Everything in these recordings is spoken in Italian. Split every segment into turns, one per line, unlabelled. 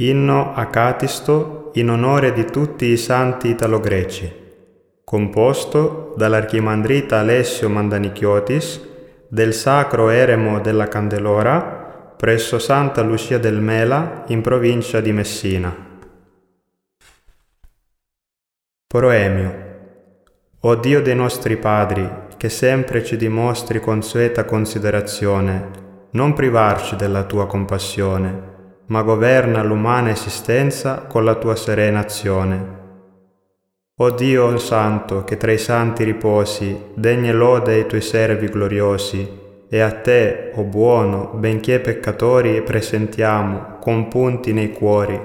Inno a Catisto in onore di tutti i santi italo-greci, composto dall'archimandrita Alessio Mandanichiotis del Sacro Eremo della Candelora presso Santa Lucia del Mela in provincia di Messina. Proemio. O Dio dei nostri padri, che sempre ci dimostri consueta considerazione, non privarci della tua compassione ma governa l'umana esistenza con la tua serena azione. O Dio Santo, che tra i santi riposi, degne lode ai tuoi servi gloriosi, e a te, o buono, benché peccatori, presentiamo, con punti nei cuori,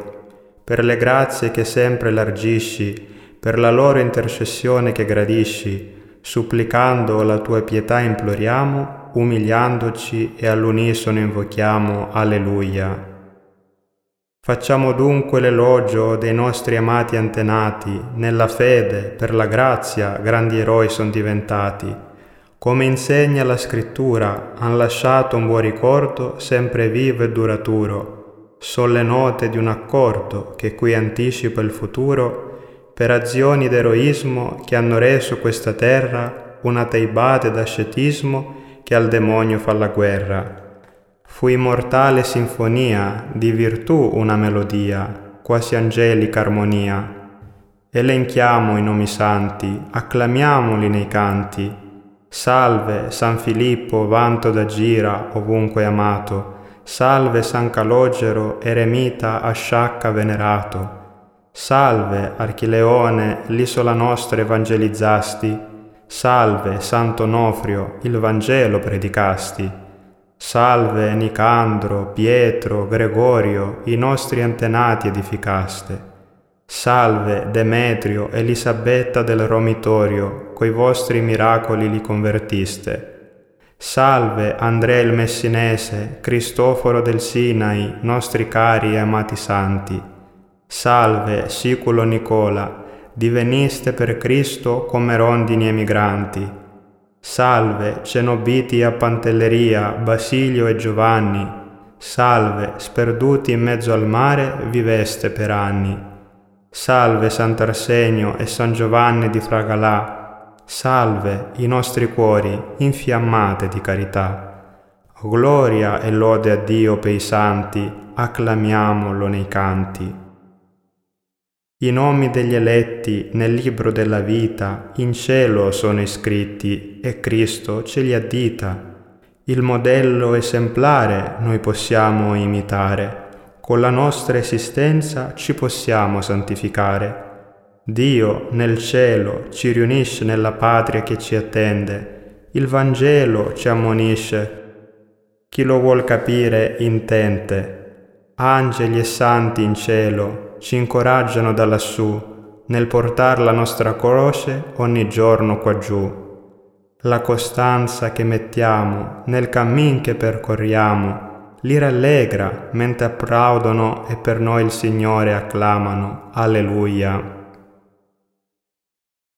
per le grazie che sempre largisci, per la loro intercessione che gradisci, supplicando la tua pietà imploriamo, umiliandoci e all'unisono invochiamo Alleluia. Facciamo dunque l'elogio dei nostri amati antenati, nella fede, per la grazia, grandi eroi sono diventati. Come insegna la scrittura, han lasciato un buon ricordo sempre vivo e duraturo. Sono le note di un accordo che qui anticipa il futuro per azioni d'eroismo che hanno reso questa terra una teibate d'ascetismo che al demonio fa la guerra Fu immortale sinfonia, di virtù una melodia, quasi angelica armonia. Elenchiamo i nomi santi, acclamiamoli nei canti. Salve San Filippo, vanto da gira, ovunque amato. Salve San Calogero, eremita a sciacca venerato. Salve Archileone, l'isola nostra evangelizzasti. Salve Santo Onofrio, il Vangelo predicasti. Salve Nicandro, Pietro, Gregorio, i nostri antenati edificaste. Salve Demetrio, Elisabetta del Romitorio, coi vostri miracoli li convertiste. Salve Andrea il Messinese, Cristoforo del Sinai, nostri cari e amati santi. Salve Siculo Nicola, diveniste per Cristo come rondini emigranti Salve, cenobiti a Pantelleria, Basilio e Giovanni. Salve, sperduti in mezzo al mare, viveste per anni. Salve Sant'Arsenio e San Giovanni di Fragalà. Salve i nostri cuori infiammate di carità. Gloria e lode a Dio per i santi, acclamiamolo nei canti. I nomi degli eletti nel libro della vita in cielo sono iscritti e Cristo ce li addita. Il modello esemplare noi possiamo imitare, con la nostra esistenza ci possiamo santificare. Dio nel cielo ci riunisce nella patria che ci attende, il Vangelo ci ammonisce. Chi lo vuol capire intente. Angeli e santi in cielo ci incoraggiano da lassù nel portar la nostra croce ogni giorno qua giù. La costanza che mettiamo nel cammin che percorriamo li rallegra mentre applaudono e per noi il Signore acclamano. Alleluia.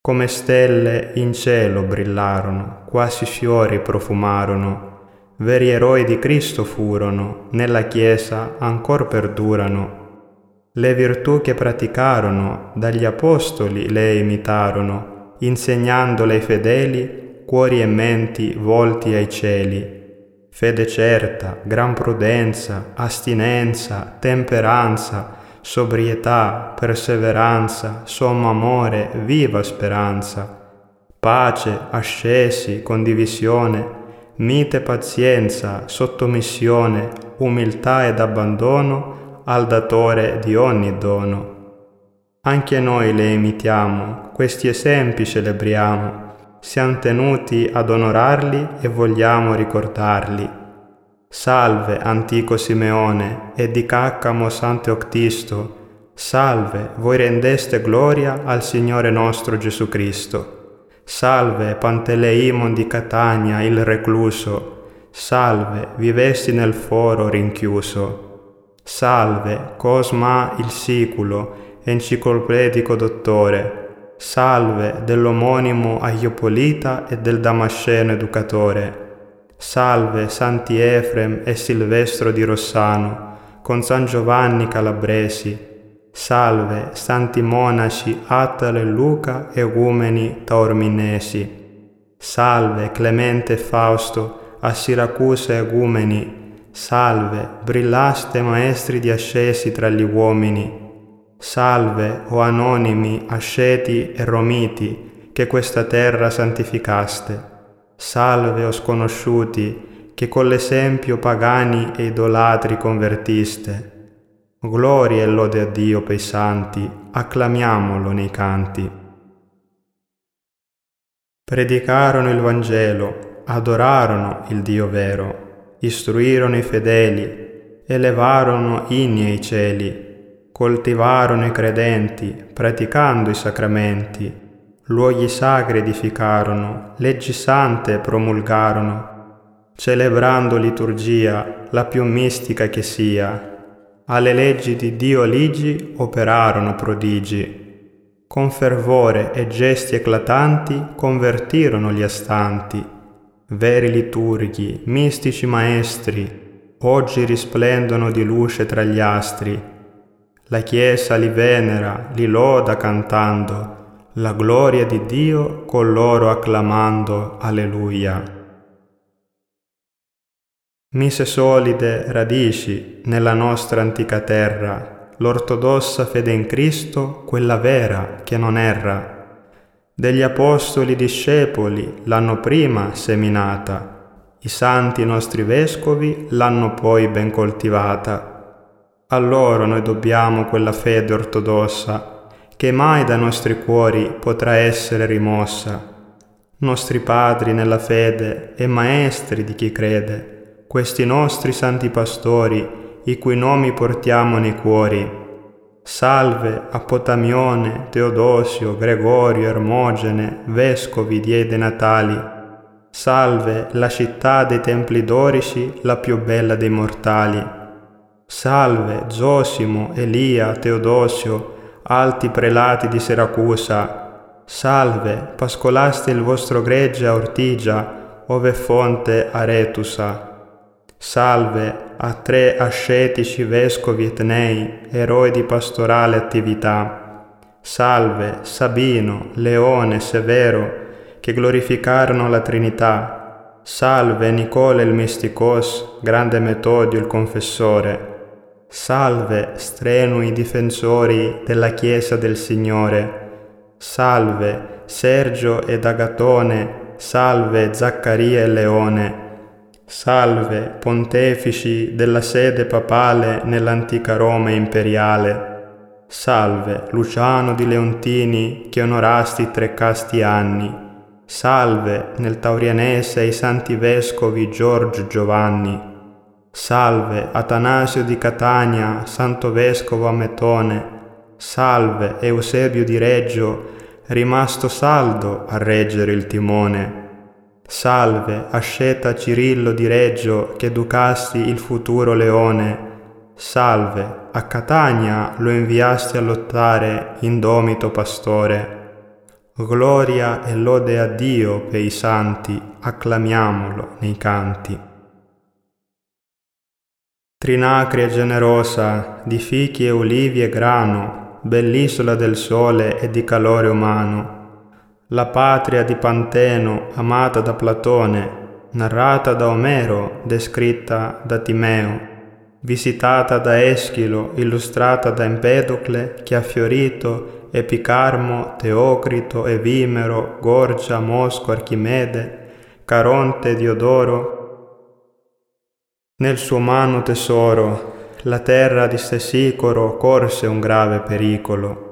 Come stelle in cielo brillarono, quasi fiori profumarono, veri eroi di Cristo furono, nella Chiesa ancor perdurano le virtù che praticarono dagli apostoli le imitarono, insegnandole ai fedeli, cuori e menti volti ai cieli. Fede certa, gran prudenza, astinenza, temperanza, sobrietà, perseveranza, sommo amore, viva speranza, pace, ascesi, condivisione, mite pazienza, sottomissione, umiltà ed abbandono, al datore di ogni dono. Anche noi le imitiamo, questi esempi celebriamo, siamo tenuti ad onorarli e vogliamo ricordarli. Salve, antico Simeone, e di Caccamo Santo Octisto, salve, voi rendeste gloria al Signore nostro Gesù Cristo. Salve, Panteleimon di Catania, il recluso, salve, vivesti nel foro rinchiuso. Salve, Cosma il siculo, enciclopedico dottore. Salve dell'omonimo Agiopolita e del Damasceno educatore. Salve Santi Efrem e Silvestro di Rossano, con San Giovanni Calabresi, salve santi monaci Attale e Luca egumeni taorminesi, salve Clemente e Fausto a Siracusa egumeni, salve brillaste maestri di ascesi tra gli uomini, salve o anonimi asceti e romiti che questa terra santificaste, salve o sconosciuti che con l'esempio pagani e idolatri convertiste. Gloria e lode a Dio per i santi, acclamiamolo nei canti. Predicarono il Vangelo, adorarono il Dio vero, istruirono i fedeli, elevarono inni ai cieli, coltivarono i credenti, praticando i sacramenti, luoghi sacri edificarono, leggi sante promulgarono, celebrando liturgia, la più mistica che sia. Alle leggi di Dio ligi operarono prodigi. Con fervore e gesti eclatanti convertirono gli astanti. Veri liturghi, mistici maestri, oggi risplendono di luce tra gli astri. La Chiesa li venera, li loda cantando, la gloria di Dio con loro acclamando. Alleluia mise solide radici nella nostra antica terra, l'ortodossa fede in Cristo, quella vera che non erra. Degli apostoli discepoli l'hanno prima seminata, i santi nostri vescovi l'hanno poi ben coltivata. A loro noi dobbiamo quella fede ortodossa, che mai dai nostri cuori potrà essere rimossa. Nostri padri nella fede e maestri di chi crede, questi nostri santi pastori, i cui nomi portiamo nei cuori. Salve a Potamione, Teodosio, Gregorio, Ermogene, vescovi di Ede Natali. Salve la città dei templi dorici, la più bella dei mortali. Salve Zosimo, Elia, Teodosio, alti prelati di Siracusa. Salve, pascolaste il vostro gregge a Ortigia, ove fonte Aretusa. Salve a tre ascetici vescovi etnei, eroi di pastorale attività. Salve Sabino, Leone, Severo, che glorificarono la Trinità. Salve Nicola il Misticos, grande Metodio il Confessore. Salve strenui difensori della Chiesa del Signore. Salve Sergio ed Agatone, salve Zaccaria e Leone. Salve, pontefici della sede papale nell'antica Roma imperiale. Salve, Luciano di Leontini, che onorasti tre casti anni. Salve, nel Taurianese i santi vescovi Giorgio Giovanni. Salve, Atanasio di Catania, santo vescovo a Metone. Salve, Eusebio di Reggio, rimasto saldo a reggere il timone. Salve, asceta Cirillo di Reggio, che educasti il futuro leone. Salve, a Catania lo inviasti a lottare, indomito pastore. Gloria e lode a Dio per i santi, acclamiamolo nei canti. Trinacria generosa, di fichi e ulivi e grano, bell'isola del sole e di calore umano, la patria di Panteno, amata da Platone, narrata da Omero, descritta da Timeo, visitata da Eschilo, illustrata da Empedocle, che ha fiorito Epicarmo, Teocrito, Evimero, Gorgia, Mosco, Archimede, Caronte, Diodoro. Nel suo umano tesoro, la terra di Stesicoro corse un grave pericolo.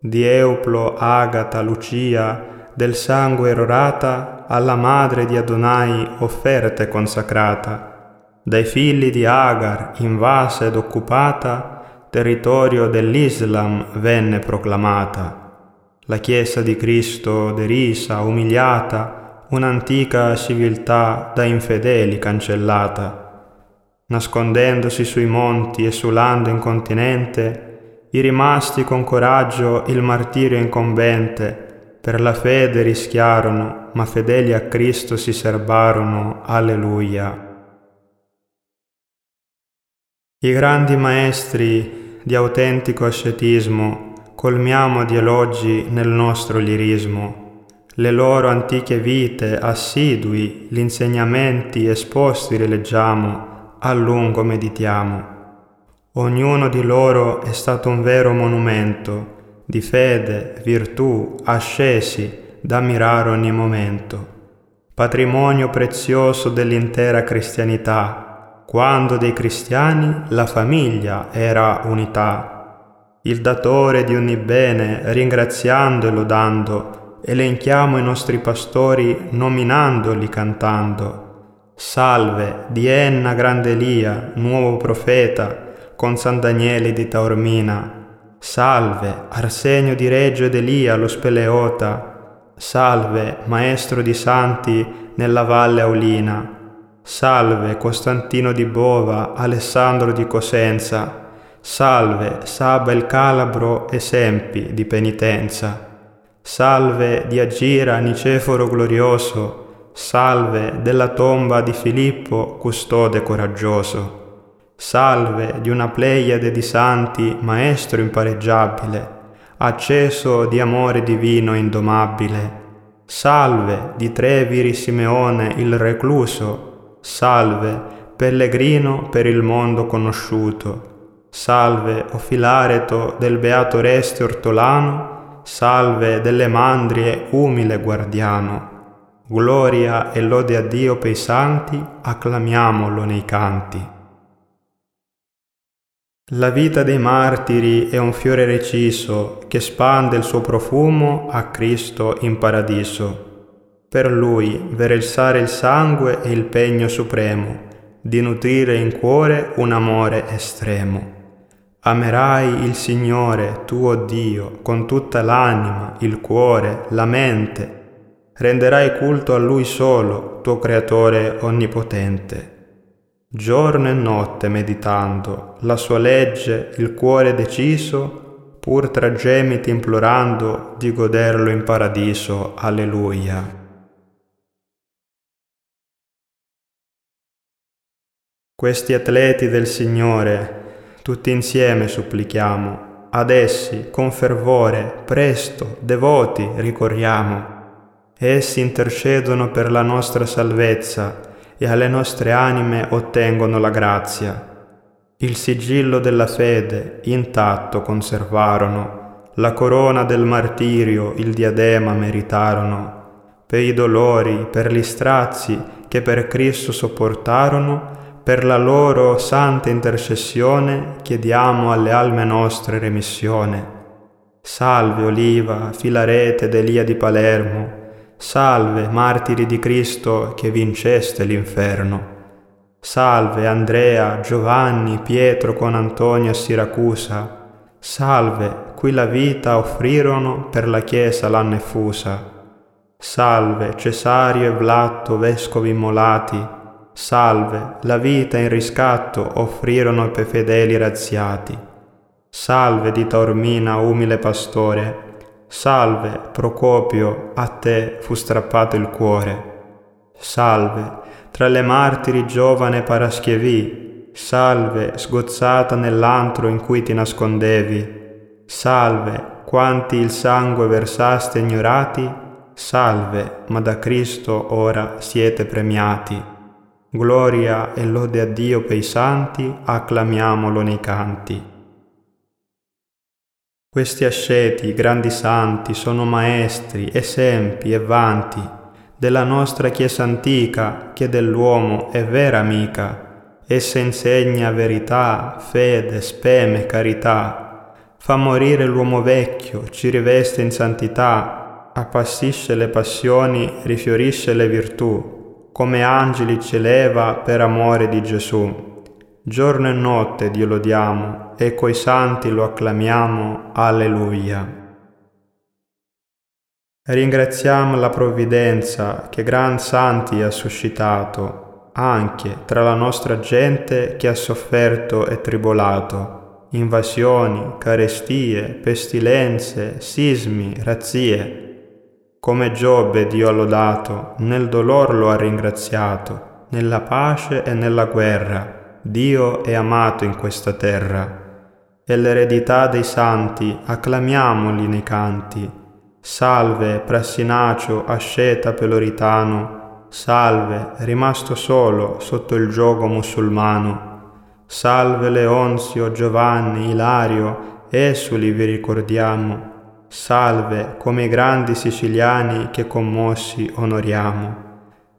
Di Euplo, Agata, Lucia, del sangue erorata, alla madre di Adonai offerta e consacrata, dai figli di Agar, invasa ed occupata, territorio dell'Islam venne proclamata. La Chiesa di Cristo derisa, umiliata, un'antica civiltà da infedeli cancellata. Nascondendosi sui monti, esulando incontinente, i rimasti con coraggio il martirio incombente, per la fede rischiarono, ma fedeli a Cristo si serbarono. Alleluia. I grandi maestri di autentico ascetismo colmiamo di elogi nel nostro lirismo. Le loro antiche vite, assidui, gli insegnamenti esposti rileggiamo, a lungo meditiamo. Ognuno di loro è stato un vero monumento di fede, virtù, ascesi da mirare ogni momento. Patrimonio prezioso dell'intera cristianità, quando dei cristiani la famiglia era unità. Il datore di ogni bene, ringraziando e lodando, elenchiamo i nostri pastori nominandoli cantando. Salve, di Enna grande nuovo profeta, con San Daniele di Taormina. Salve, Arsenio di Reggio ed Elia lo Speleota. Salve, Maestro di Santi nella Valle Aulina. Salve, Costantino di Bova, Alessandro di Cosenza. Salve, Saba il Calabro, esempi di penitenza. Salve di Agira, Niceforo glorioso. Salve della tomba di Filippo, custode coraggioso. Salve di una pleiade di santi, maestro impareggiabile, acceso di amore divino indomabile. Salve di Treviri Simeone il recluso, salve pellegrino per il mondo conosciuto. Salve, o Filareto del beato Reste Ortolano, salve delle mandrie umile guardiano. Gloria e lode a Dio per i santi, acclamiamolo nei canti. La vita dei martiri è un fiore reciso che spande il suo profumo a Cristo in paradiso. Per lui versare il sangue è il pegno supremo, di nutrire in cuore un amore estremo. Amerai il Signore tuo Dio con tutta l'anima, il cuore, la mente. Renderai culto a Lui solo, tuo Creatore onnipotente. Giorno e notte meditando la sua legge, il cuore deciso, pur tra gemiti implorando di goderlo in paradiso. Alleluia. Questi atleti del Signore, tutti insieme supplichiamo, ad essi con fervore, presto, devoti ricorriamo. Essi intercedono per la nostra salvezza, e alle nostre anime ottengono la grazia. Il sigillo della fede intatto conservarono, la corona del martirio, il diadema meritarono, per i dolori, per gli strazi che per Cristo sopportarono, per la loro santa intercessione chiediamo alle alme nostre remissione. Salve Oliva, filarete d'Elia di Palermo, Salve, martiri di Cristo che vinceste l'inferno. Salve Andrea, Giovanni, Pietro con Antonio a Siracusa. Salve, cui la vita offrirono per la Chiesa l'hanno effusa. Salve Cesario e Vlatto, vescovi immolati. Salve, la vita in riscatto offrirono per fedeli razziati. Salve di Taormina, umile pastore, Salve, Procopio, a te fu strappato il cuore. Salve, tra le martiri giovane Paraschievi. Salve, sgozzata nell'antro in cui ti nascondevi. Salve, quanti il sangue versaste ignorati. Salve, ma da Cristo ora siete premiati. Gloria e lode a Dio per i santi, acclamiamolo nei canti. Questi asceti, grandi santi, sono maestri, esempi e vanti della nostra Chiesa antica che dell'uomo è vera amica. Essa insegna verità, fede, speme, carità. Fa morire l'uomo vecchio, ci riveste in santità, appassisce le passioni, rifiorisce le virtù, come angeli ci eleva per amore di Gesù. Giorno e notte Dio lodiamo e coi santi lo acclamiamo. Alleluia. Ringraziamo la provvidenza che gran santi ha suscitato, anche tra la nostra gente che ha sofferto e tribolato, invasioni, carestie, pestilenze, sismi, razzie. Come Giobbe Dio ha lodato, nel dolor lo ha ringraziato, nella pace e nella guerra Dio è amato in questa terra. E l'eredità dei santi, acclamiamoli nei canti. Salve, Prassinacio, asceta peloritano, salve, rimasto solo sotto il gioco musulmano. Salve Leonzio, Giovanni, Ilario, esuli vi ricordiamo. Salve, come i grandi siciliani che commossi onoriamo.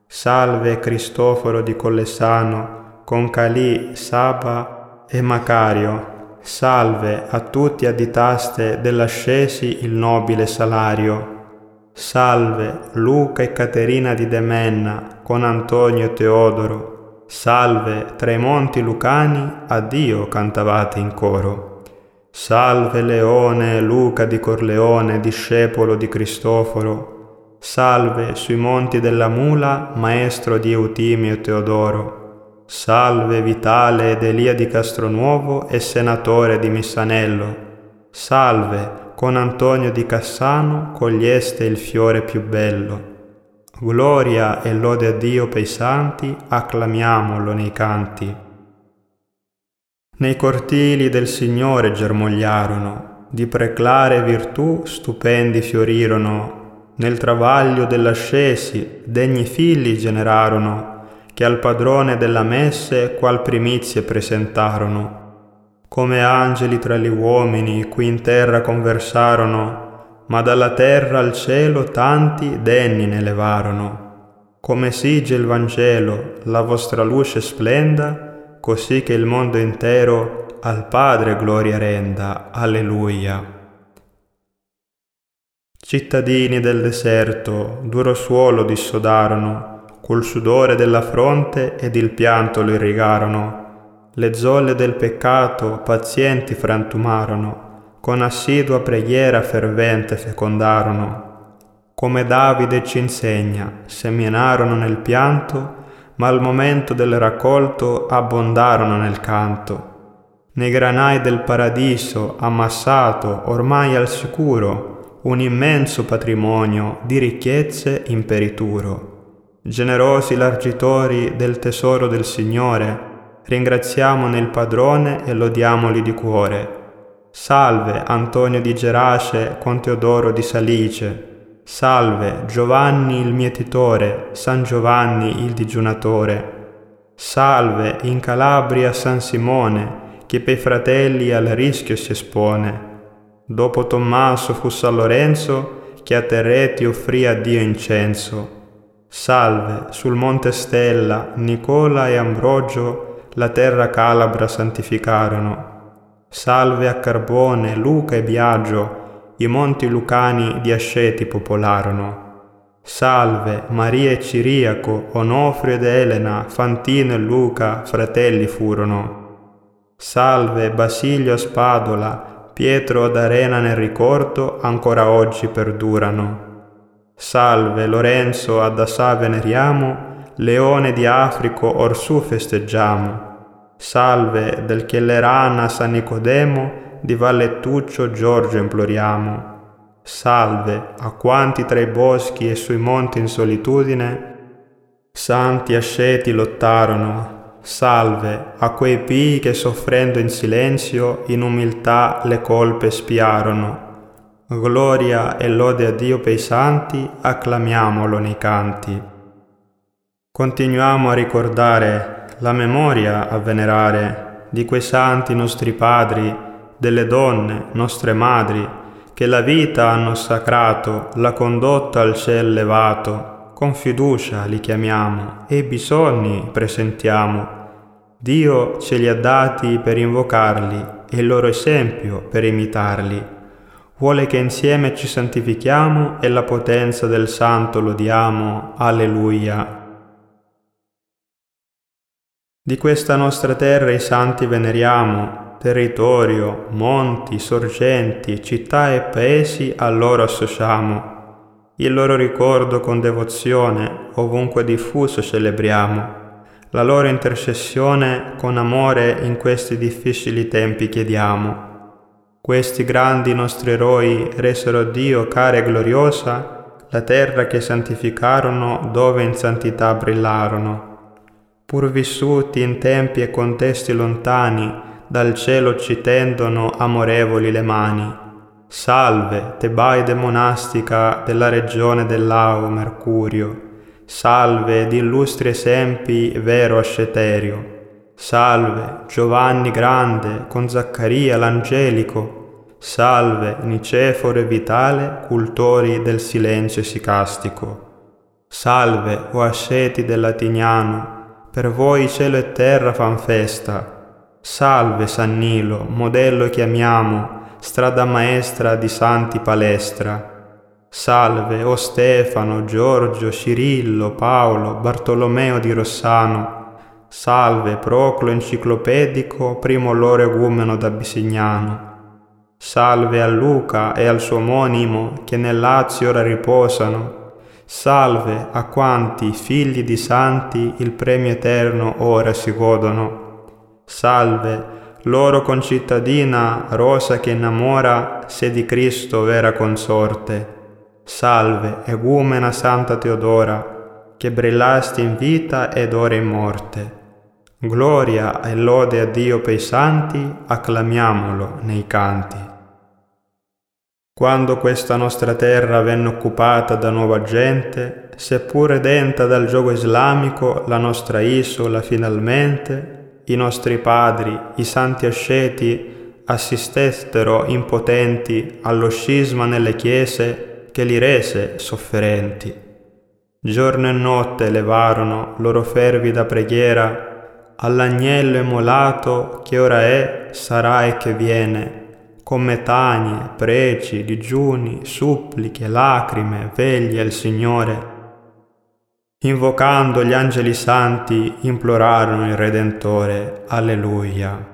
Salve Cristoforo di Collesano, con Calì, Saba e Macario. Salve a tutti additaste dell'ascesi il nobile salario. Salve Luca e Caterina di Demenna, con Antonio e Teodoro. Salve tra i monti lucani, a Dio cantavate in coro. Salve Leone, Luca di Corleone, discepolo di Cristoforo. Salve sui monti della Mula, maestro di Eutimio e Teodoro. Salve Vitale ed Elia di Castronuovo e senatore di Missanello. Salve con Antonio di Cassano, coglieste il fiore più bello. Gloria e lode a Dio per i santi, acclamiamolo nei canti. Nei cortili del Signore germogliarono, di preclare virtù stupendi fiorirono nel travaglio dell'ascesi degni figli generarono, che al padrone della messe qual primizie presentarono. Come angeli tra gli uomini qui in terra conversarono, ma dalla terra al cielo tanti denni ne levarono. Come sige il Vangelo, la vostra luce splenda, così che il mondo intero al Padre gloria renda. Alleluia. Cittadini del deserto, duro suolo dissodarono, col sudore della fronte ed il pianto lo irrigarono. Le zolle del peccato pazienti frantumarono, con assidua preghiera fervente fecondarono. Come Davide ci insegna, seminarono nel pianto, ma al momento del raccolto abbondarono nel canto. Nei granai del paradiso, ammassato ormai al sicuro, un immenso patrimonio di ricchezze imperituro. Generosi largitori del tesoro del Signore, ringraziamone il Padrone e lodiamoli di cuore. Salve Antonio di Gerace con Teodoro di Salice. Salve Giovanni il mietitore, San Giovanni il digiunatore. Salve in Calabria San Simone, che pei fratelli al rischio si espone. Dopo Tommaso fu San Lorenzo che a Terreti offrì a Dio incenso. Salve, sul monte Stella, Nicola e Ambrogio la terra calabra santificarono. Salve a Carbone, Luca e Biagio, i monti lucani di Asceti popolarono. Salve Maria e Ciriaco, Onofrio ed Elena, Fantino e Luca, fratelli furono. Salve Basilio Spadola, Pietro d'Arena nel ricordo ancora oggi perdurano. Salve Lorenzo ad Assà veneriamo, Leone di Africo orsù festeggiamo. Salve del Chiellerana San Nicodemo, di Vallettuccio Giorgio imploriamo. Salve a quanti tra i boschi e sui monti in solitudine, santi asceti lottarono, Salve a quei pii che soffrendo in silenzio, in umiltà le colpe spiarono. Gloria e lode a Dio per i santi, acclamiamolo nei canti. Continuiamo a ricordare la memoria a venerare di quei santi nostri padri, delle donne, nostre madri, che la vita hanno sacrato, la condotta al ciel levato, con fiducia li chiamiamo e i bisogni presentiamo. Dio ce li ha dati per invocarli e il loro esempio per imitarli. Vuole che insieme ci santifichiamo e la potenza del Santo lodiamo. Alleluia. Di questa nostra terra i santi veneriamo, territorio, monti, sorgenti, città e paesi a loro associamo il loro ricordo con devozione, ovunque diffuso celebriamo. La loro intercessione con amore in questi difficili tempi chiediamo. Questi grandi nostri eroi resero a Dio cara e gloriosa la terra che santificarono dove in santità brillarono. pur vissuti in tempi e contesti lontani, dal cielo ci tendono amorevoli le mani. Salve, Tebaide monastica della regione dell'Ao Mercurio, salve ed illustri esempi vero asceterio. Salve, Giovanni Grande con Zaccaria l'Angelico, Salve, Nicefore vitale, cultori del silenzio sicastico. Salve, o asceti del latiniano, per voi cielo e terra fan festa. Salve, San Nilo, modello chiamiamo, strada maestra di santi palestra. Salve, o Stefano, Giorgio, Cirillo, Paolo, Bartolomeo di Rossano. Salve, Proclo enciclopedico, primo loro egumeno da Bisignano. Salve a Luca e al suo omonimo che nel Lazio ora riposano. Salve a quanti, figli di santi, il premio eterno ora si godono. Salve loro concittadina Rosa che innamora se di Cristo vera consorte. Salve, egumena Santa Teodora, che brillasti in vita ed ora in morte. Gloria e lode a Dio per i santi, acclamiamolo nei canti. Quando questa nostra terra venne occupata da nuova gente, seppur redenta dal gioco islamico, la nostra isola finalmente, i nostri padri, i santi asceti, assistettero impotenti allo scisma nelle chiese che li rese sofferenti. Giorno e notte levarono loro fervida preghiera all'agnello immolato che ora è, sarà e che viene, con metanie, preci, digiuni, suppliche, lacrime, veglie al Signore. Invocando gli angeli santi, implorarono il Redentore. Alleluia.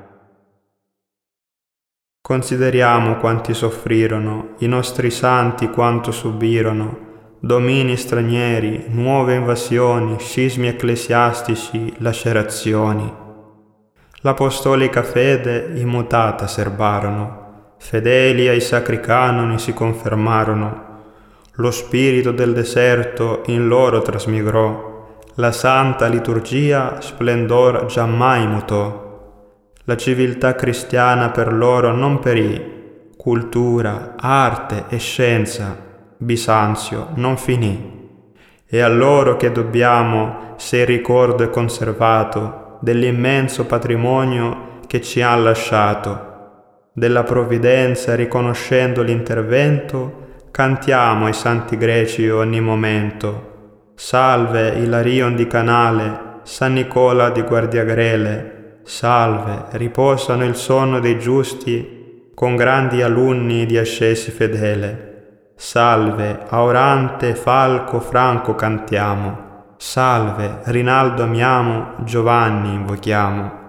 Consideriamo quanti soffrirono, i nostri santi quanto subirono, domini stranieri, nuove invasioni, scismi ecclesiastici, lacerazioni. L'apostolica fede immutata serbarono, Fedeli ai sacri canoni si confermarono, lo spirito del deserto in loro trasmigrò, la santa liturgia splendor giammai mutò. La civiltà cristiana per loro non perì, cultura, arte e scienza, Bisanzio non finì. E a loro che dobbiamo, se il ricordo è conservato, dell'immenso patrimonio che ci ha lasciato, della provvidenza riconoscendo l'intervento, cantiamo ai santi greci ogni momento. Salve Ilarion di Canale, San Nicola di Guardiagrele, salve, riposano il sonno dei giusti con grandi alunni di ascesi fedele. Salve, Aurante, Falco, Franco cantiamo. Salve, Rinaldo amiamo, Giovanni invochiamo.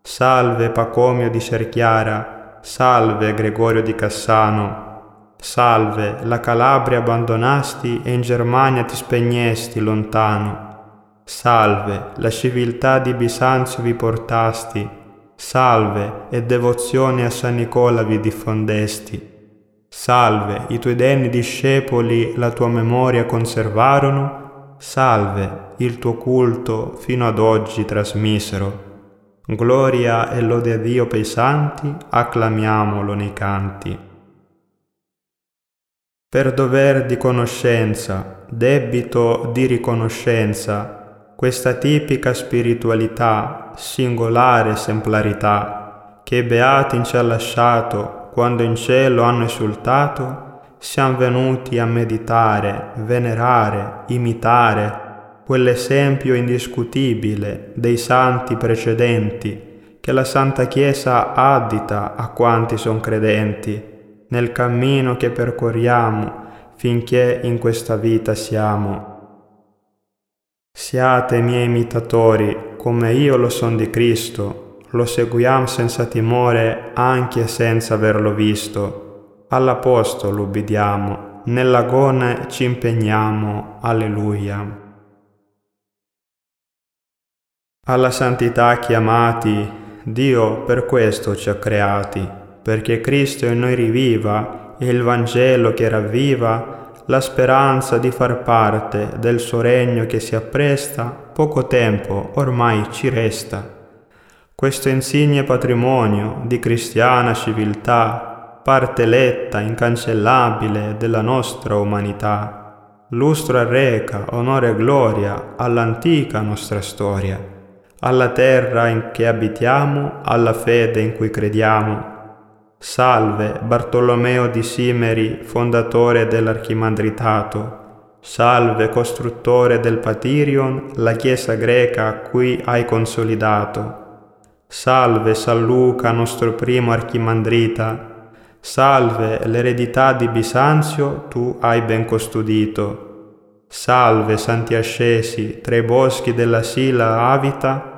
Salve, Pacomio di Cerchiara, Salve Gregorio di Cassano, salve, la Calabria abbandonasti e in Germania ti spegnesti lontano. Salve, la civiltà di Bisanzio vi portasti, salve, e devozione a San Nicola vi diffondesti. Salve, i tuoi denni discepoli la tua memoria conservarono, salve, il tuo culto fino ad oggi trasmisero. Gloria e lode a Dio per i santi, acclamiamolo nei canti. Per dover di conoscenza, debito di riconoscenza, questa tipica spiritualità, singolare esemplarità, che i beati ci ha lasciato quando in cielo hanno esultato, siamo venuti a meditare, venerare, imitare, quell'esempio indiscutibile dei santi precedenti che la Santa Chiesa addita a quanti sono credenti nel cammino che percorriamo finché in questa vita siamo. Siate miei imitatori come io lo son di Cristo, lo seguiamo senza timore anche senza averlo visto. All'Apostolo ubbidiamo, nell'agone ci impegniamo. Alleluia. Alla santità chiamati, Dio per questo ci ha creati, perché Cristo in noi riviva e il Vangelo che ravviva la speranza di far parte del suo regno che si appresta poco tempo ormai ci resta. Questo insigne patrimonio di cristiana civiltà, parte eletta, incancellabile della nostra umanità, lustro arreca, onore e gloria all'antica nostra storia, alla terra in che abitiamo, alla fede in cui crediamo, Salve Bartolomeo di Simeri, fondatore dell'Archimandritato. Salve costruttore del Patirion, la Chiesa greca a cui hai consolidato. Salve San Luca, nostro primo Archimandrita. Salve l'eredità di Bisanzio, tu hai ben custodito. Salve Santi Ascesi, tra i boschi della Sila avita,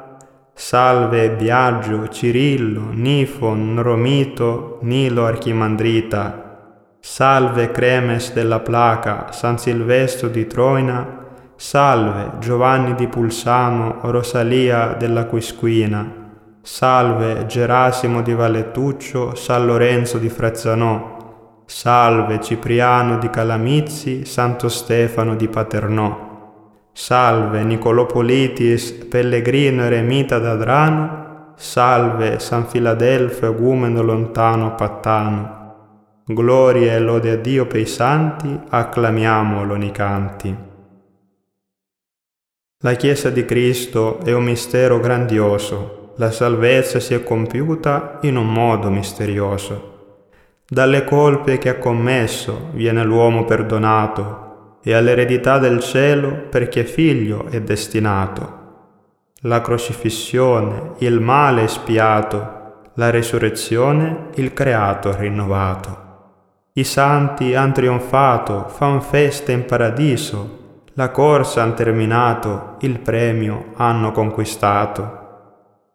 Salve Biagio, Cirillo, Nifon, Romito, Nilo Archimandrita. Salve Cremes della Placa, San Silvestro di Troina. Salve Giovanni di Pulsano, Rosalia della Quisquina. Salve Gerasimo di Vallettuccio, San Lorenzo di Frezzanò. Salve Cipriano di Calamizzi, Santo Stefano di Paternò. Salve Nicolopolitis, pellegrino eremita d'Adrano, salve San Filadelfo, egumeno lontano pattano. Gloria e lode a Dio per i santi, acclamiamolo nei canti. La Chiesa di Cristo è un mistero grandioso, la salvezza si è compiuta in un modo misterioso. Dalle colpe che ha commesso viene l'uomo perdonato, e all'eredità del cielo perché figlio è destinato. La crocifissione, il male espiato, la resurrezione, il creato rinnovato. I santi han trionfato, fan festa in paradiso, la corsa han terminato, il premio hanno conquistato.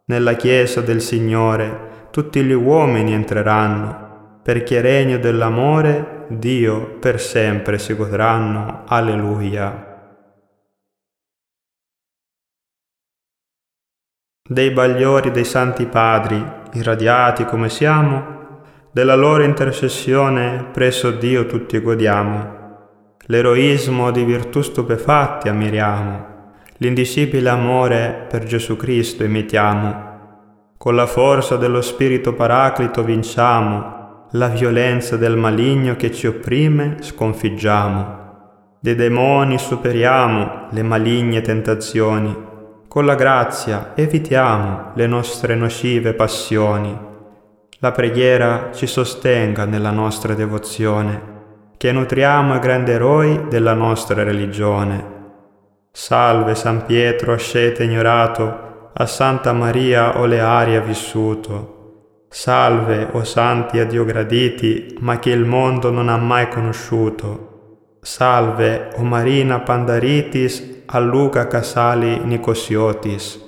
Nella chiesa del Signore tutti gli uomini entreranno, perché regno dell'amore Dio per sempre si godranno. Alleluia. Dei bagliori dei santi padri, irradiati come siamo, della loro intercessione presso Dio tutti godiamo. L'eroismo di virtù stupefatti ammiriamo, l'indicibile amore per Gesù Cristo imitiamo. Con la forza dello Spirito Paraclito vinciamo la violenza del maligno che ci opprime sconfiggiamo. Dei demoni superiamo le maligne tentazioni. Con la grazia evitiamo le nostre nocive passioni. La preghiera ci sostenga nella nostra devozione, che nutriamo i grandi eroi della nostra religione. Salve San Pietro ascete ignorato, a Santa Maria olearia vissuto, Salve, o santi a Dio graditi, ma che il mondo non ha mai conosciuto. Salve, o Marina Pandaritis, a Luca Casali Nicosiotis.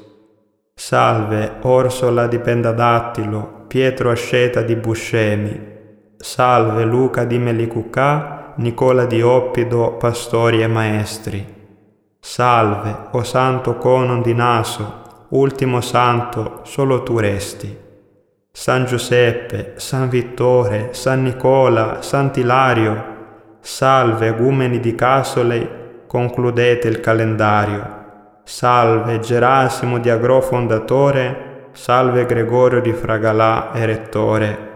Salve, Orsola di Pendadattilo, Pietro Asceta di Buscemi. Salve, Luca di Melicucà, Nicola di Oppido, pastori e maestri. Salve, o Santo Conon di Naso, ultimo santo, solo tu resti. San Giuseppe, San Vittore, San Nicola, Sant'Ilario, salve agumeni di Casole, concludete il calendario. Salve Gerasimo di Agro fondatore, salve Gregorio di Fragalà erettore.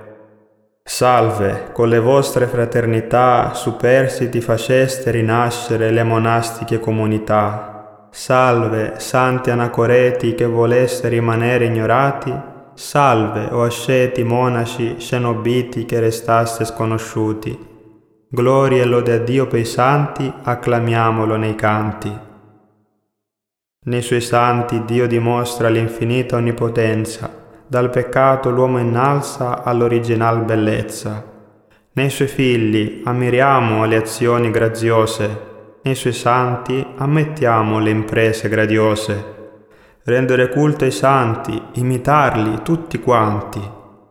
Salve, con le vostre fraternità superstiti faceste rinascere le monastiche comunità. Salve, santi anacoreti che voleste rimanere ignorati, Salve, o asceti, monaci, cenobiti che restaste sconosciuti. Gloria e lode a Dio per i santi, acclamiamolo nei canti. Nei suoi santi Dio dimostra l'infinita onnipotenza, dal peccato l'uomo innalza all'original bellezza. Nei suoi figli ammiriamo le azioni graziose, nei suoi santi ammettiamo le imprese gradiose rendere culto ai santi, imitarli tutti quanti.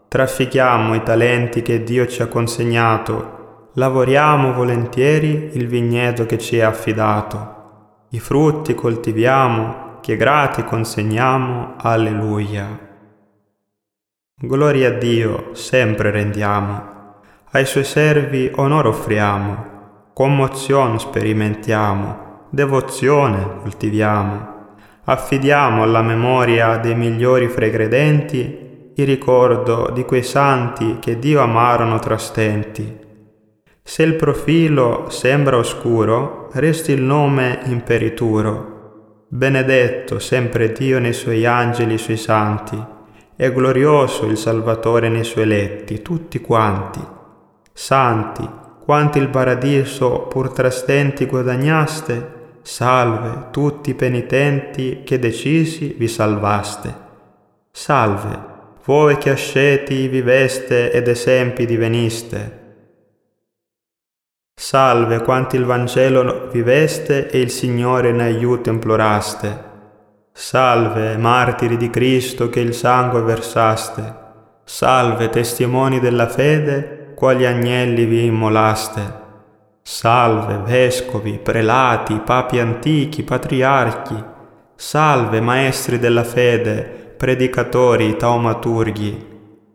Traffichiamo i talenti che Dio ci ha consegnato, lavoriamo volentieri il vigneto che ci è affidato. I frutti coltiviamo, che grati consegniamo. Alleluia. Gloria a Dio sempre rendiamo, ai suoi servi onore offriamo, commozione sperimentiamo, devozione coltiviamo affidiamo alla memoria dei migliori fra i credenti il ricordo di quei santi che Dio amarono tra stenti. Se il profilo sembra oscuro, resti il nome imperituro. Benedetto sempre Dio nei suoi angeli sui santi, e glorioso il Salvatore nei suoi eletti, tutti quanti. Santi, quanti il paradiso pur tra stenti guadagnaste, Salve tutti i penitenti che decisi vi salvaste. Salve, voi che asceti viveste ed esempi diveniste. Salve quanti il Vangelo viveste e il Signore in aiuto imploraste. Salve martiri di Cristo che il sangue versaste. Salve testimoni della fede, quali agnelli vi immolaste. Salve vescovi, prelati, papi antichi, patriarchi. Salve maestri della fede, predicatori, taumaturghi.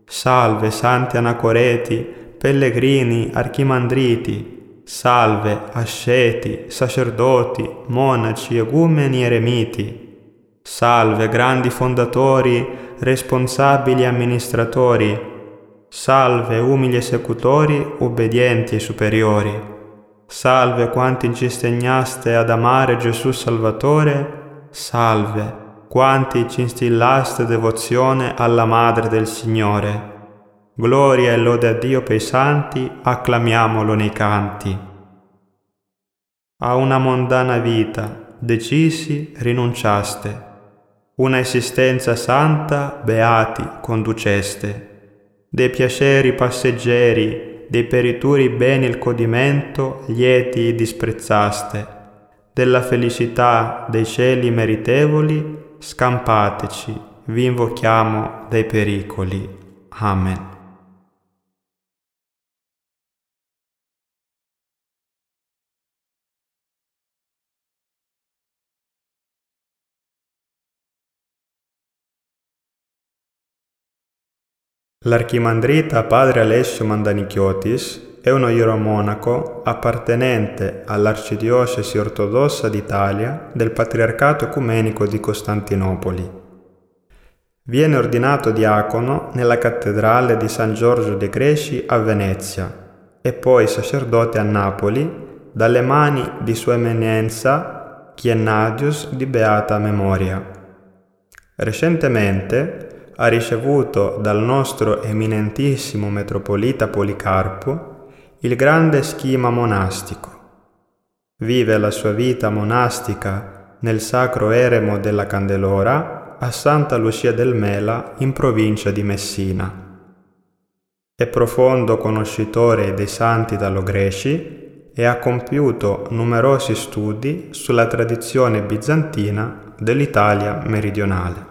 Salve santi anacoreti, pellegrini, archimandriti. Salve asceti, sacerdoti, monaci, egumeni, eremiti. Salve grandi fondatori, responsabili amministratori. Salve umili esecutori, obbedienti e superiori. Salve quanti ci insegnaste ad amare Gesù Salvatore, salve quanti ci instillaste devozione alla Madre del Signore. Gloria e lode a Dio per i santi, acclamiamolo nei canti. A una mondana vita, decisi, rinunciaste. Una esistenza santa, beati, conduceste. Dei piaceri passeggeri, dei perituri beni il codimento, lieti disprezzaste, della felicità dei cieli meritevoli, scampateci, vi invochiamo dai pericoli. Amen. L'archimandrita padre Alessio Mandanichiotis è uno ieromonaco appartenente all'Arcidiocesi ortodossa d'Italia del Patriarcato Ecumenico di Costantinopoli. Viene ordinato diacono nella cattedrale di San Giorgio de Greci a Venezia e poi sacerdote a Napoli dalle mani di Sua Eminenza Chiennadius di beata memoria. Recentemente ha ricevuto dal nostro eminentissimo metropolita Policarpo il grande schema monastico. Vive la sua vita monastica nel sacro eremo della Candelora a Santa Lucia del Mela in provincia di Messina. È profondo conoscitore dei santi italo-greci e ha compiuto numerosi studi sulla tradizione bizantina dell'Italia meridionale.